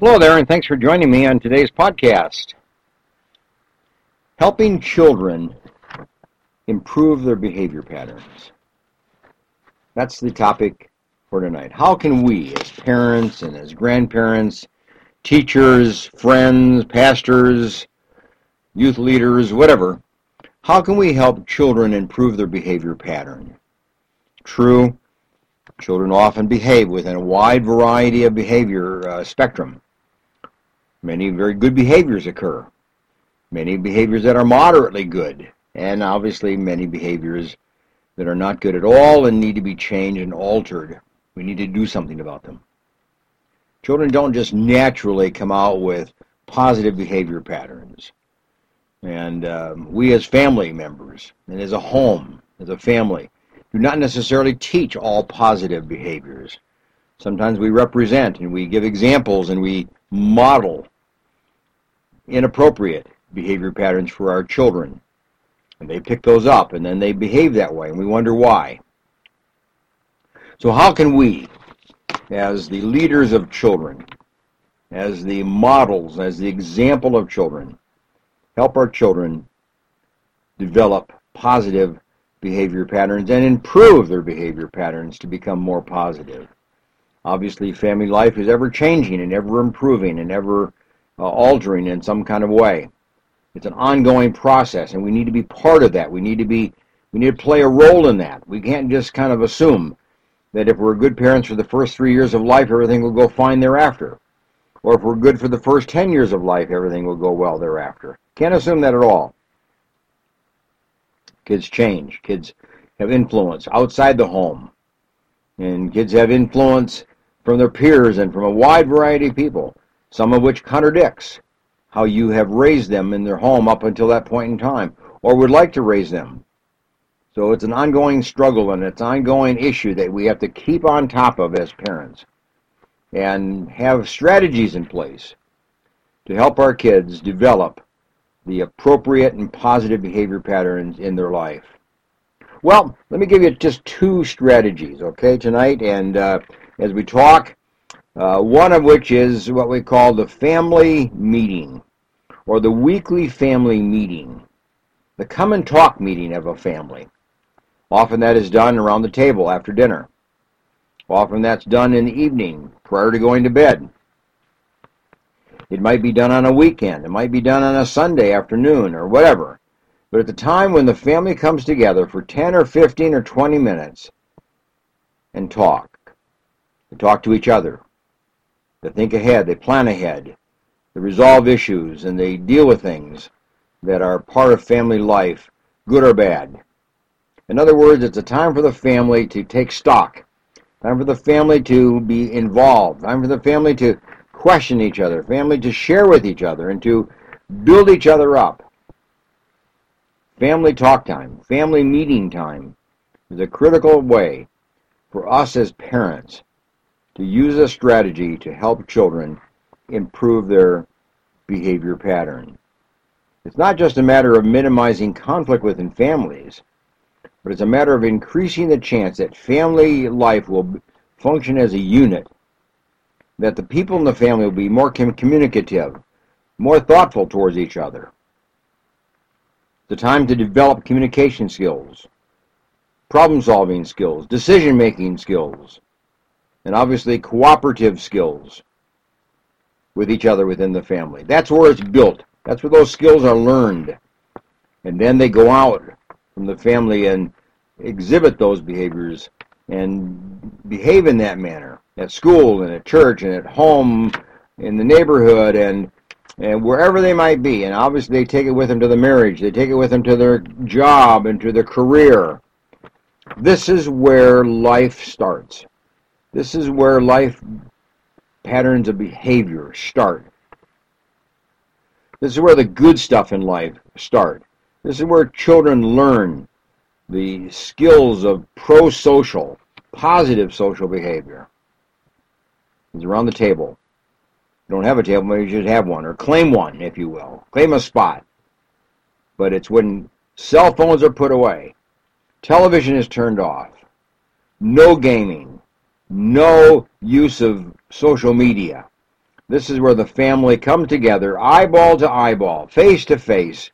Hello there, and thanks for joining me on today's podcast. Helping children improve their behavior patterns. That's the topic for tonight. How can we, as parents and as grandparents, teachers, friends, pastors, youth leaders, whatever, how can we help children improve their behavior pattern? True, children often behave within a wide variety of behavior uh, spectrum. Many very good behaviors occur. Many behaviors that are moderately good. And obviously many behaviors that are not good at all and need to be changed and altered. We need to do something about them. Children don't just naturally come out with positive behavior patterns. And um, we as family members and as a home, as a family, do not necessarily teach all positive behaviors. Sometimes we represent and we give examples and we model inappropriate behavior patterns for our children. And they pick those up and then they behave that way and we wonder why. So how can we, as the leaders of children, as the models, as the example of children, help our children develop positive behavior patterns and improve their behavior patterns to become more positive. Obviously, family life is ever changing and ever improving and ever uh, altering in some kind of way. It's an ongoing process, and we need to be part of that. We need to be, we need to play a role in that. We can't just kind of assume that if we're good parents for the first three years of life, everything will go fine thereafter. Or if we're good for the first ten years of life, everything will go well thereafter. Can't assume that at all. Kids change. Kids have influence outside the home. And kids have influence from their peers and from a wide variety of people some of which contradicts how you have raised them in their home up until that point in time, or would like to raise them. So it's an ongoing struggle and it's an ongoing issue that we have to keep on top of as parents and have strategies in place to help our kids develop the appropriate and positive behavior patterns in their life. Well, let me give you just two strategies, okay, tonight. And uh, as we talk, uh, one of which is what we call the family meeting or the weekly family meeting, the come and talk meeting of a family. Often that is done around the table after dinner. Often that's done in the evening prior to going to bed. It might be done on a weekend. It might be done on a Sunday afternoon or whatever. But at the time when the family comes together for 10 or 15 or 20 minutes and talk, they talk to each other, they think ahead, they plan ahead, they resolve issues, and they deal with things that are part of family life, good or bad. In other words, it's a time for the family to take stock, time for the family to be involved, time for the family to question each other, family to share with each other, and to build each other up. Family talk time, family meeting time is a critical way for us as parents to use a strategy to help children improve their behavior pattern. It's not just a matter of minimizing conflict within families, but it's a matter of increasing the chance that family life will function as a unit, that the people in the family will be more communicative, more thoughtful towards each other. The time to develop communication skills, problem solving skills, decision making skills, and obviously cooperative skills with each other within the family. That's where it's built. That's where those skills are learned. And then they go out from the family and exhibit those behaviors and behave in that manner at school and at church and at home in the neighborhood and and wherever they might be and obviously they take it with them to the marriage they take it with them to their job and to their career this is where life starts this is where life patterns of behavior start. This is where the good stuff in life start. This is where children learn the skills of pro-social, positive social behavior. It's around the table. You don't have a table, maybe you should have one, or claim one, if you will. Claim a spot. But it's when cell phones are put away, television is turned off, no gaming, no use of social media, This is where the family come together, eyeball to eyeball, face to face,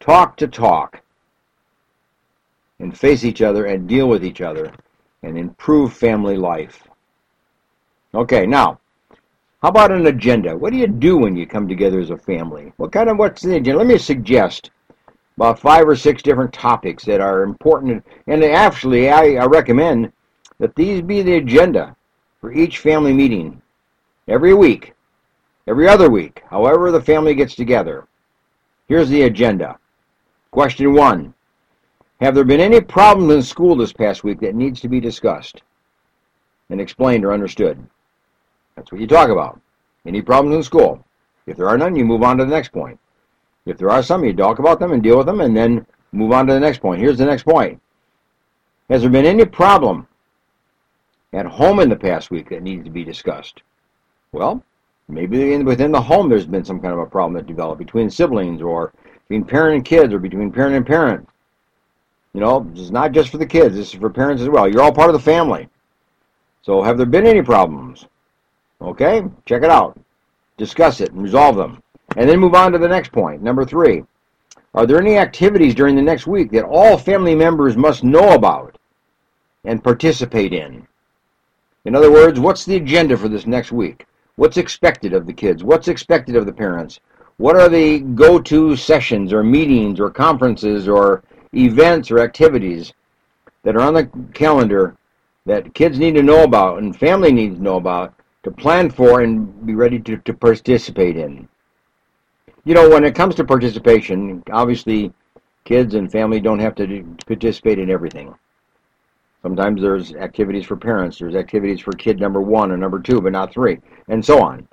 talk to talk, and face each other and deal with each other and improve family life. Okay, now, how about an agenda? What do you do when you come together as a family? What kind of what's the agenda? Let me suggest about five or six different topics that are important. And actually, I, I recommend that these be the agenda for each family meeting every week every other week, however the family gets together. Here's the agenda. Question one Have there been any problems in school this past week that needs to be discussed and explained or understood? That's what you talk about. Any problems in school? If there are none, you move on to the next point. If there are some, you talk about them and deal with them and then move on to the next point. Here's the next point. Has there been any problem at home in the past week that needs to be discussed? Well, Maybe within the home there's been some kind of a problem that developed between siblings or between parent and kids or between parent and parent. You know, it's not just for the kids, this is for parents as well. You're all part of the family. So have there been any problems? Okay, check it out. Discuss it and resolve them. And then move on to the next point. Number three. Are there any activities during the next week that all family members must know about and participate in? In other words, what's the agenda for this next week? What's expected of the kids? What's expected of the parents? What are the go to sessions or meetings or conferences or events or activities that are on the calendar that kids need to know about and family needs to know about to plan for and be ready to, to participate in? You know, when it comes to participation, obviously kids and family don't have to participate in everything. Sometimes there's activities for parents, there's activities for kid number one or number two, but not three, and so on.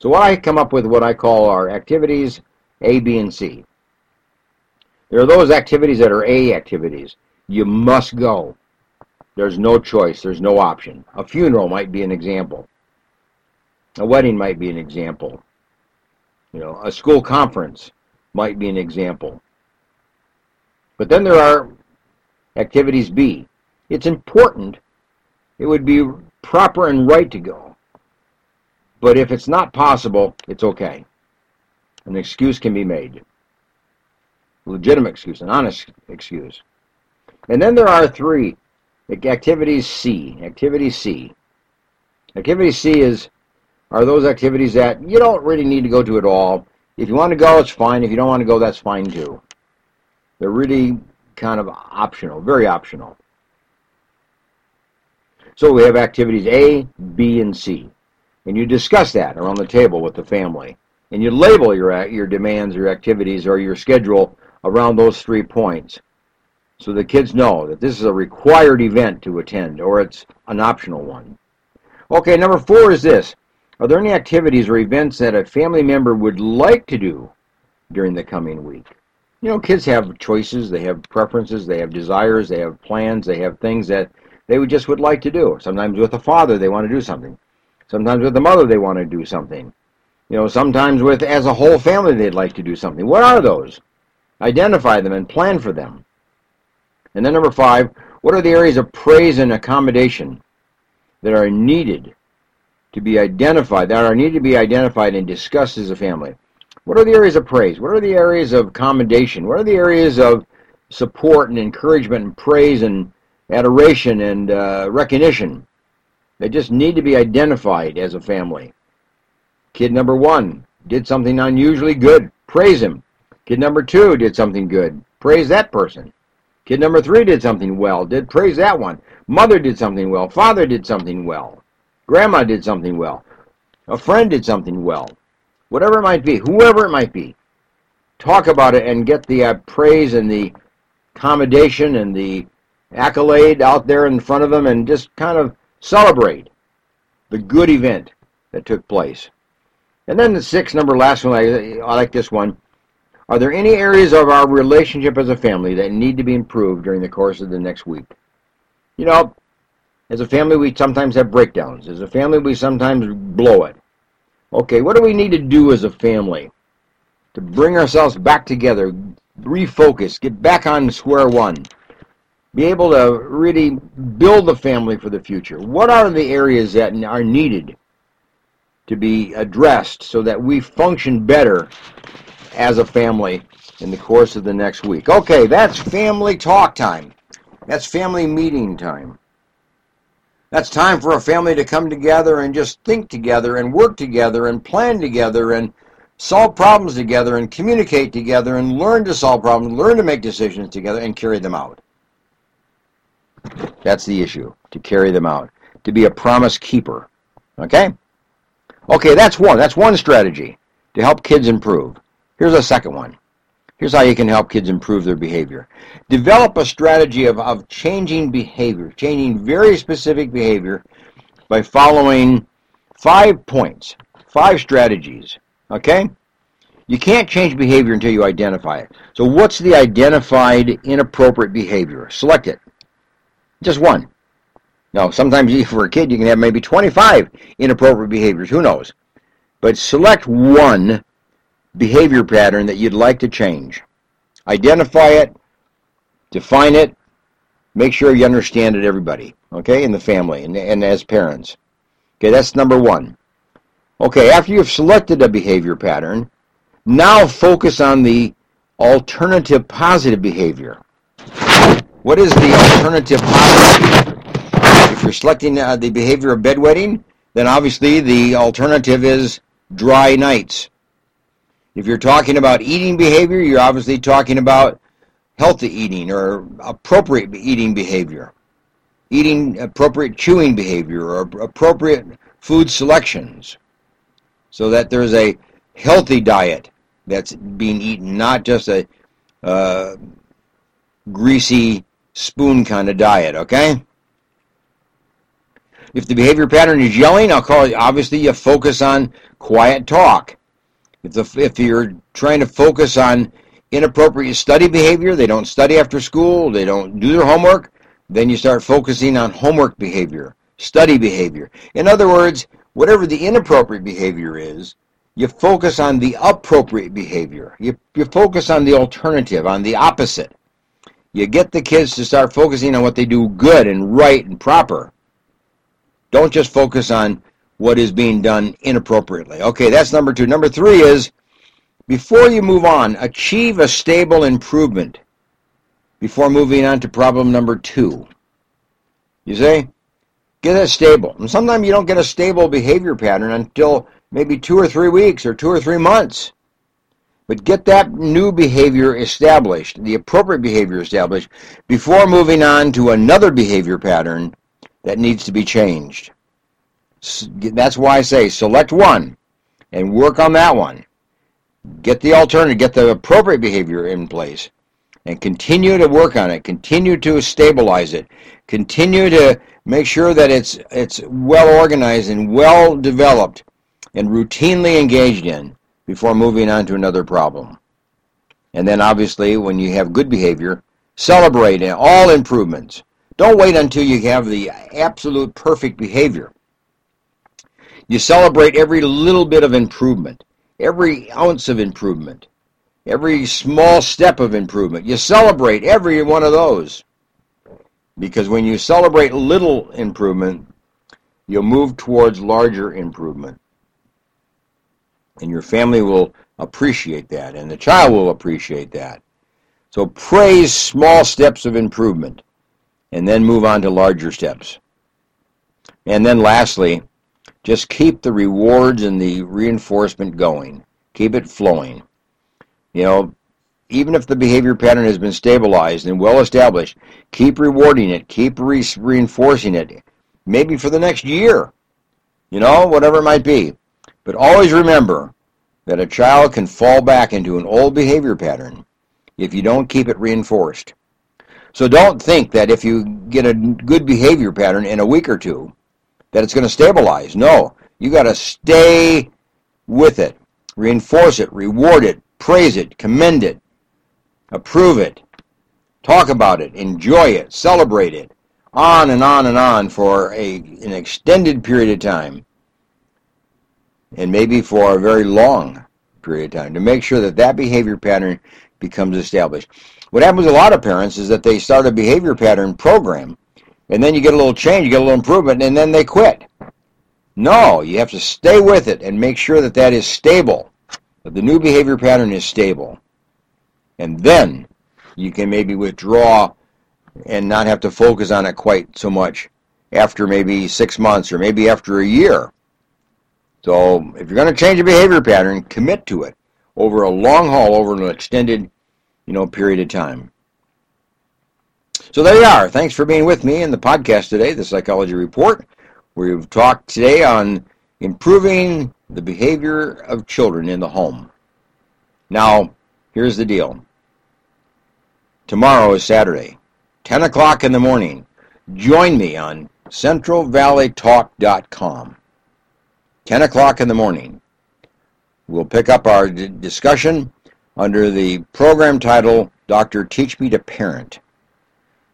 So what I come up with what I call our activities A, B, and C. There are those activities that are A activities. You must go. There's no choice. There's no option. A funeral might be an example. A wedding might be an example. You know, a school conference might be an example. But then there are activities B. It's important. It would be proper and right to go. But if it's not possible, it's okay. An excuse can be made. A legitimate excuse, an honest excuse. And then there are three activities C. Activity C. Activity C is are those activities that you don't really need to go to at all. If you want to go, it's fine. If you don't want to go, that's fine too. They're really kind of optional, very optional. So we have activities A, B, and C. And you discuss that around the table with the family. And you label your, uh, your demands, your activities, or your schedule around those three points. So the kids know that this is a required event to attend, or it's an optional one. Okay, number four is this. Are there any activities or events that a family member would like to do during the coming week? You know, kids have choices, they have preferences, they have desires, they have plans, they have things that they would just would like to do. Sometimes with the father they want to do something. Sometimes with the mother they want to do something. You know, sometimes with as a whole family they'd like to do something. What are those? Identify them and plan for them. And then number five, what are the areas of praise and accommodation that are needed to be identified, that are needed to be identified and discussed as a family? What are the areas of praise? What are the areas of commendation? What are the areas of support and encouragement and praise and adoration and uh, recognition. They just need to be identified as a family. Kid number one did something unusually good. Praise him. Kid number two did something good. Praise that person. Kid number three did something well. Did praise that one. Mother did something well. Father did something well. Grandma did something well. A friend did something well. Whatever it might be, whoever it might be, talk about it and get the uh, praise and the commendation and the accolade out there in front of them and just kind of celebrate the good event that took place. And then the sixth number, last one, I, I like this one. Are there any areas of our relationship as a family that need to be improved during the course of the next week? You know, as a family, we sometimes have breakdowns. As a family, we sometimes blow it. Okay, what do we need to do as a family to bring ourselves back together, refocus, get back on square one? Be able to really build the family for the future. What are the areas that are needed to be addressed so that we function better as a family in the course of the next week. Okay, that's family talk time. That's family meeting time. That's time for a family to come together and just think together and work together and plan together and solve problems together and communicate together and learn to solve problems, learn to make decisions together and carry them out. That's the issue, to carry them out, to be a promise keeper. Okay? Okay, that's one. That's one strategy to help kids improve. Here's a second one. Here's how you can help kids improve their behavior. Develop a strategy of, of changing behavior, changing very specific behavior by following five points, five strategies. Okay? You can't change behavior until you identify it. So, what's the identified inappropriate behavior? Select it. Just one. Now, sometimes for a kid, you can have maybe 25 inappropriate behaviors. Who knows? But select one behavior pattern that you'd like to change. Identify it, define it, make sure you understand it, everybody, okay, in the family and, and as parents. Okay, that's number one. Okay, after you've selected a behavior pattern, now focus on the alternative positive behavior. What is the alternative positive? If you're selecting uh, the behavior of bedwetting, then obviously the alternative is dry nights. If you're talking about eating behavior, you're obviously talking about healthy eating or appropriate eating behavior, eating appropriate chewing behavior or appropriate food selections so that there's a healthy diet that's being eaten, not just a uh, greasy spoon kind of diet, okay? If the behavior pattern is yelling, I'll call it, obviously you focus on quiet talk. If, the, if you're trying to focus on inappropriate study behavior, they don't study after school, they don't do their homework, then you start focusing on homework behavior, study behavior. In other words, whatever the inappropriate behavior is, you focus on the appropriate behavior. You, you focus on the alternative, on the opposite. You get the kids to start focusing on what they do good and right and proper. Don't just focus on what is being done inappropriately. Okay, that's number two. Number three is before you move on, achieve a stable improvement before moving on to problem number two. You see? Get it stable. And sometimes you don't get a stable behavior pattern until maybe two or three weeks or two or three months. But get that new behavior established, the appropriate behavior established, before moving on to another behavior pattern that needs to be changed. That's why I say select one and work on that one. Get the alternative, get the appropriate behavior in place, and continue to work on it. Continue to stabilize it. Continue to make sure that it's it's well organized and well developed and routinely engaged in before moving on to another problem. And then obviously when you have good behavior, celebrate all improvements. Don't wait until you have the absolute perfect behavior. You celebrate every little bit of improvement, every ounce of improvement, every small step of improvement. You celebrate every one of those. Because when you celebrate little improvement, you'll move towards larger improvement. And your family will appreciate that, and the child will appreciate that. So praise small steps of improvement, and then move on to larger steps. And then lastly, just keep the rewards and the reinforcement going. Keep it flowing. You know, even if the behavior pattern has been stabilized and well established, keep rewarding it, keep re- reinforcing it, maybe for the next year, you know, whatever it might be. But always remember that a child can fall back into an old behavior pattern if you don't keep it reinforced. So don't think that if you get a good behavior pattern in a week or two, that it's going to stabilize. No, you got to stay with it, reinforce it, reward it, praise it, commend it, approve it, talk about it, enjoy it, celebrate it, on and on and on for a, an extended period of time, and maybe for a very long period of time to make sure that that behavior pattern becomes established. What happens with a lot of parents is that they start a behavior pattern program and then you get a little change, you get a little improvement, and then they quit. No, you have to stay with it and make sure that that is stable, that the new behavior pattern is stable. And then you can maybe withdraw and not have to focus on it quite so much after maybe six months or maybe after a year. So if you're going to change a behavior pattern, commit to it over a long haul, over an extended, you know, period of time. So there you are. Thanks for being with me in the podcast today, the Psychology Report. We've talked today on improving the behavior of children in the home. Now, here's the deal. Tomorrow is Saturday, 10 o'clock in the morning. Join me on centralvalleytalk.com. 10 o'clock in the morning. We'll pick up our d- discussion under the program title, Doctor Teach Me to Parent.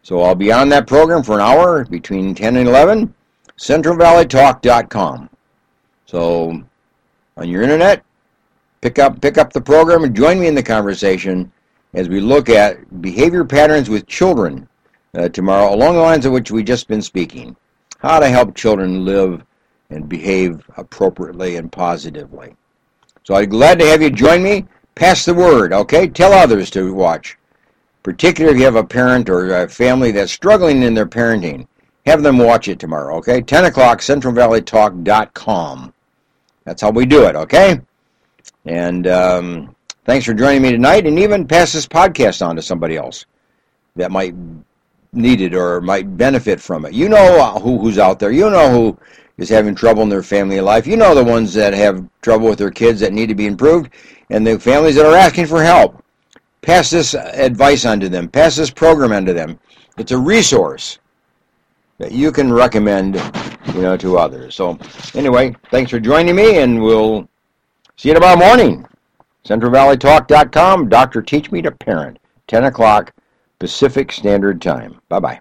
So I'll be on that program for an hour between 10 and 11, centralvalleytalk.com. So on your internet, pick up pick up the program and join me in the conversation as we look at behavior patterns with children uh, tomorrow along the lines of which we've just been speaking. How to help children live and behave appropriately and positively. So I'm glad to have you join me. Pass the word, okay? Tell others to watch. Particularly if you have a parent or a family that's struggling in their parenting. Have them watch it tomorrow, okay? 10 o'clock, centralvalleytalk.com. That's how we do it, okay? And um, thanks for joining me tonight, and even pass this podcast on to somebody else that might need it or might benefit from it. You know who, who's out there. You know who is having trouble in their family life. You know the ones that have trouble with their kids that need to be improved, and the families that are asking for help. Pass this advice on to them. Pass this program on to them. It's a resource that you can recommend, you know, to others. So, anyway, thanks for joining me, and we'll see you tomorrow morning. CentralValleyTalk.com. Doctor Teach Me to Parent. 10 o'clock Pacific Standard Time. Bye bye.